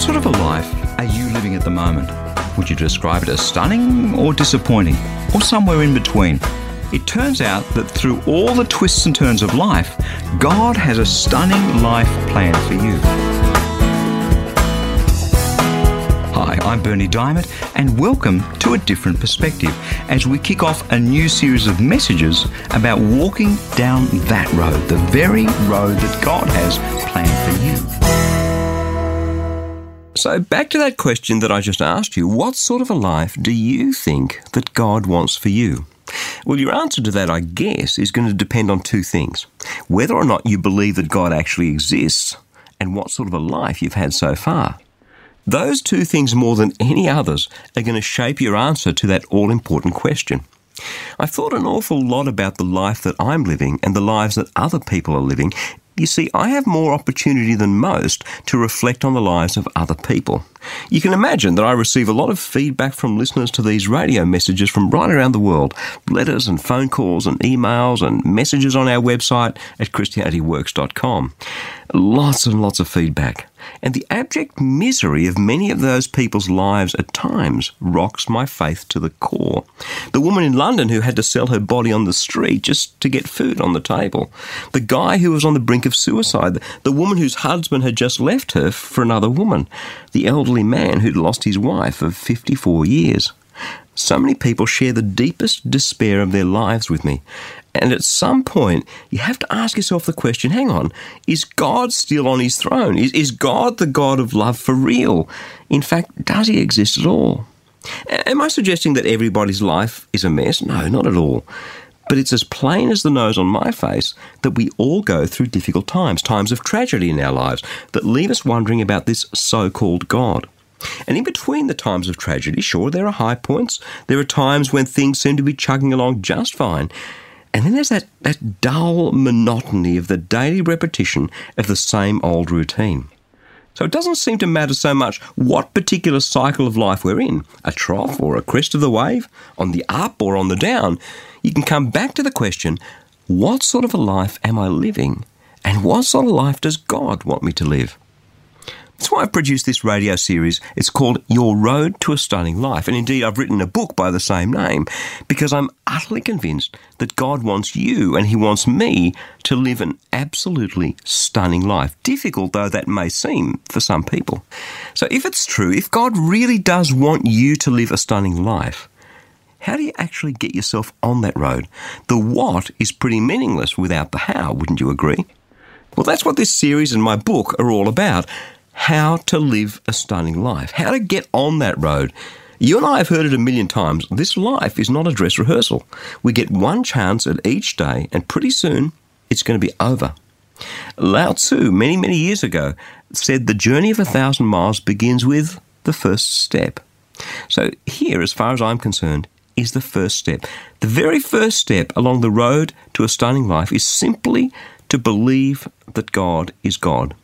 What sort of a life are you living at the moment? Would you describe it as stunning or disappointing, or somewhere in between? It turns out that through all the twists and turns of life, God has a stunning life plan for you. Hi, I'm Berni Dymet, and welcome to A Different Perspective as we kick off a new series of messages about walking down that road, the very road that God has planned for you. So, back to that question that I just asked you what sort of a life do you think that God wants for you? Well, your answer to that, I guess, is going to depend on two things whether or not you believe that God actually exists, and what sort of a life you've had so far. Those two things, more than any others, are going to shape your answer to that all important question. I've thought an awful lot about the life that I'm living and the lives that other people are living you see, I have more opportunity than most to reflect on the lives of other people. You can imagine that I receive a lot of feedback from listeners to these radio messages from right around the world letters and phone calls and emails and messages on our website at ChristianityWorks.com. Lots and lots of feedback. And the abject misery of many of those people's lives at times rocks my faith to the core. The woman in London who had to sell her body on the street just to get food on the table. The guy who was on the brink of suicide. The woman whose husband had just left her for another woman. The elderly man who'd lost his wife of 54 years. So many people share the deepest despair of their lives with me. And at some point, you have to ask yourself the question hang on, is God still on his throne? Is, is God the God of love for real? In fact, does he exist at all? Am I suggesting that everybody's life is a mess? No, not at all. But it's as plain as the nose on my face that we all go through difficult times, times of tragedy in our lives, that leave us wondering about this so called God. And in between the times of tragedy, sure, there are high points. There are times when things seem to be chugging along just fine. And then there's that, that dull monotony of the daily repetition of the same old routine. So it doesn't seem to matter so much what particular cycle of life we're in a trough or a crest of the wave, on the up or on the down. You can come back to the question what sort of a life am I living? And what sort of life does God want me to live? That's why I've produced this radio series. It's called Your Road to a Stunning Life. And indeed, I've written a book by the same name because I'm utterly convinced that God wants you and He wants me to live an absolutely stunning life. Difficult though that may seem for some people. So if it's true, if God really does want you to live a stunning life, how do you actually get yourself on that road? The what is pretty meaningless without the how, wouldn't you agree? Well, that's what this series and my book are all about how to live a stunning life, how to get on that road. You and I have heard it a million times. This life is not a dress rehearsal. We get one chance at each day, and pretty soon it's going to be over. Lao Tzu, many, many years ago, said the journey of a thousand miles begins with the first step. So, here, as far as I'm concerned, is the first step. The very first step along the road to a stunning life is simply to believe that God is God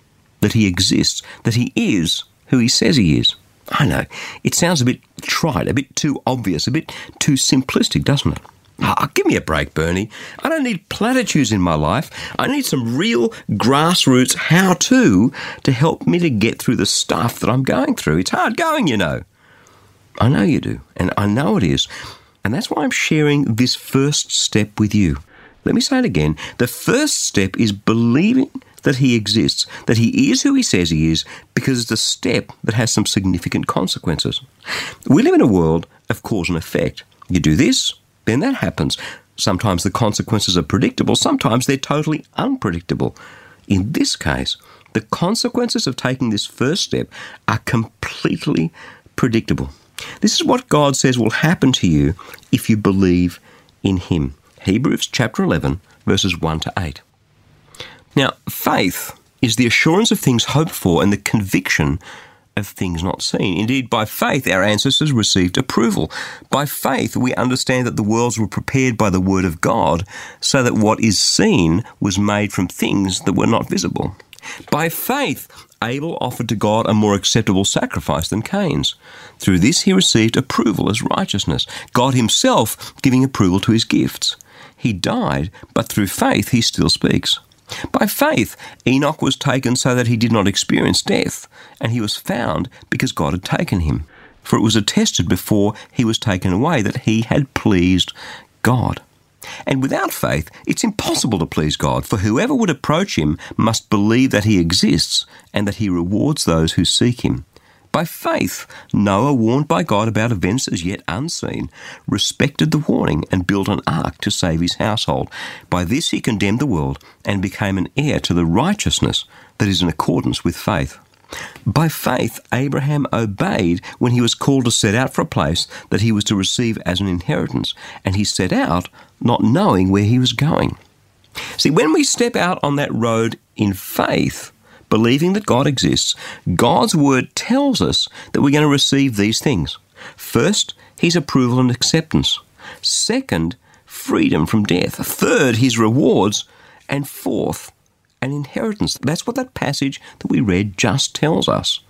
that he exists, that he is who he says he is. I know, it sounds a bit trite, a bit too obvious, a bit too simplistic, doesn't it? Oh, give me a break, Berni. I don't need platitudes in my life. I need some real grassroots how to to help me to get through the stuff that I'm going through. It's hard going, you know. I know you do, and I know it is. And that's why I'm sharing this first step with you. Let me say it again. The first step is believing that he exists, that he is who he says he is, because it's a step that has some significant consequences. We live in a world of cause and effect. You do this, then that happens. Sometimes the consequences are predictable, sometimes they're totally unpredictable. In this case, the consequences of taking this first step are completely predictable. This is what God says will happen to you if you believe in Him. Hebrews chapter 11, verses 1 to 8. Now, faith is the assurance of things hoped for and the conviction of things not seen. Indeed, by faith, our ancestors received approval. By faith, we understand that the worlds were prepared by the Word of God, so that what is seen was made from things that were not visible. By faith, Abel offered to God a more acceptable sacrifice than Cain's. Through this, he received approval as righteousness, God himself giving approval to his gifts. He died, but through faith, he still speaks. By faith, Enoch was taken so that he did not experience death, and he was found because God had taken him. For it was attested before he was taken away that he had pleased God. And without faith, it's impossible to please God, for whoever would approach him must believe that he exists and that he rewards those who seek him. By faith, Noah, warned by God about events as yet unseen, respected the warning and built an ark to save his household. By this he condemned the world and became an heir to the righteousness that is in accordance with faith. By faith, Abraham obeyed when he was called to set out for a place that he was to receive as an inheritance, and he set out not knowing where he was going. See, when we step out on that road in faith, believing that God exists, God's word tells us that we're going to receive these things. First, his approval and acceptance. Second, freedom from death. Third, his rewards. And fourth, an inheritance. That's what that passage that we read just tells us.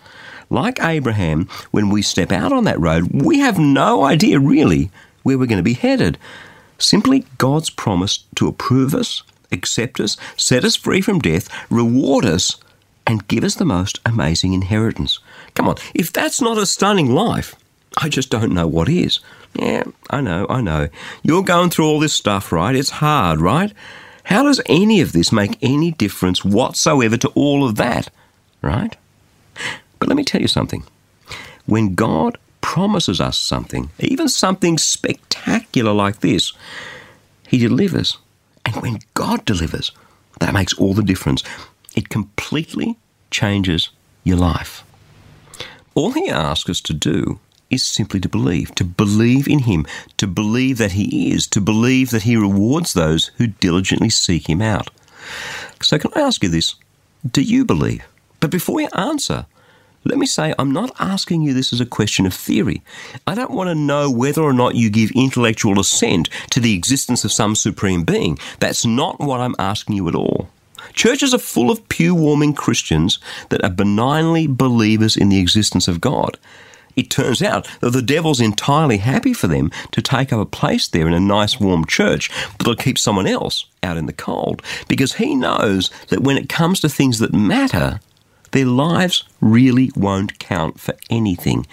Like Abraham, when we step out on that road, we have no idea really where we're going to be headed. Simply God's promise to approve us, accept us, set us free from death, reward us, and give us the most amazing inheritance. Come on, if that's not a stunning life, I just don't know what is. Yeah, I know, I know. You're going through all this stuff, right? It's hard, right? How does any of this make any difference whatsoever to all of that? Right? But let me tell you something. When God promises us something, even something spectacular like this, He delivers. And when God delivers, that makes all the difference. It completely changes your life. All He asks us to do is simply to believe, to believe in Him, to believe that He is, to believe that He rewards those who diligently seek Him out. So, can I ask you this? Do you believe? But before you answer, let me say I'm not asking you this as a question of theory. I don't want to know whether or not you give intellectual assent to the existence of some supreme being. That's not what I'm asking you at all. Churches are full of pew warming Christians that are benignly believers in the existence of God. It turns out that the devil's entirely happy for them to take up a place there in a nice warm church, they'll keep someone else out in the cold because he knows that when it comes to things that matter, their lives really won't count for anything.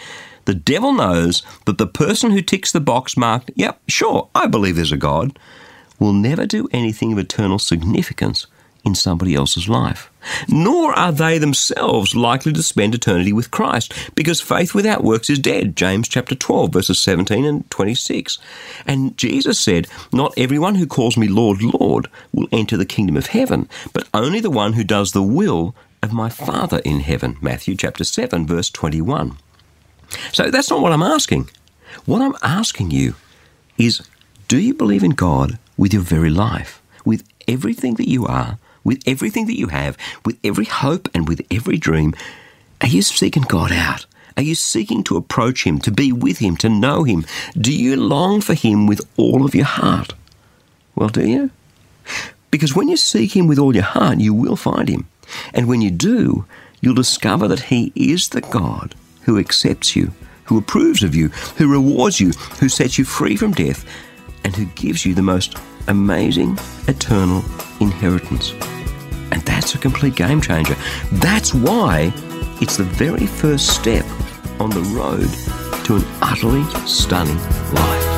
The devil knows that the person who ticks the box marked, yep, sure, I believe there's a God, will never do anything of eternal significance in somebody else's life. Nor are they themselves likely to spend eternity with Christ, because faith without works is dead. James chapter 12, verses 17 and 26. And Jesus said, Not everyone who calls me Lord, Lord will enter the kingdom of heaven, but only the one who does the will of my Father in heaven. Matthew chapter 7, verse 21. So that's not what I'm asking. What I'm asking you is do you believe in God with your very life, with everything that you are, with everything that you have, with every hope and with every dream, are you seeking God out? Are you seeking to approach Him, to be with Him, to know Him? Do you long for Him with all of your heart? Well, do you? Because when you seek Him with all your heart, you will find Him. And when you do, you'll discover that He is the God who accepts you, who approves of you, who rewards you, who sets you free from death, and who gives you the most amazing eternal inheritance. And that's a complete game changer. That's why it's the very first step on the road to an utterly stunning life.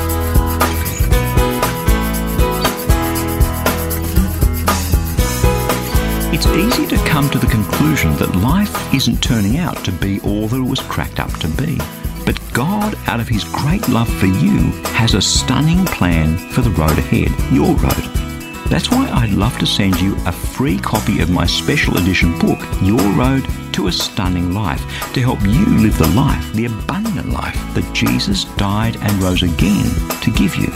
It's easy to come to the conclusion that life isn't turning out to be all that it was cracked up to be. But God, out of His great love for you, has a stunning plan for the road ahead, your road. That's why I'd love to send you a free copy of my special edition book, Your Road to a Stunning Life, to help you live the life, the abundant life that Jesus died and rose again to give you.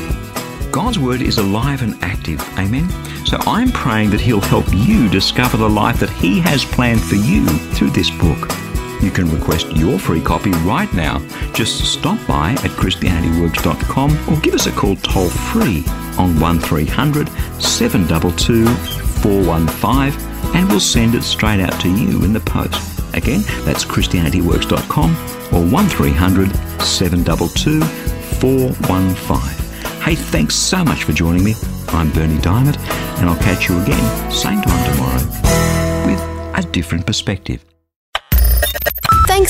God's Word is alive and active, amen? So I'm praying that He'll help you discover the life that He has planned for you through this book. You can request your free copy right now. Just stop by at ChristianityWorks.com or give us a call toll free on 1300 722 415 and we'll send it straight out to you in the post. Again, that's ChristianityWorks.com or 1300 722 415. Hey, thanks so much for joining me. I'm Berni Dymet, and I'll catch you again, same time tomorrow, with a different perspective.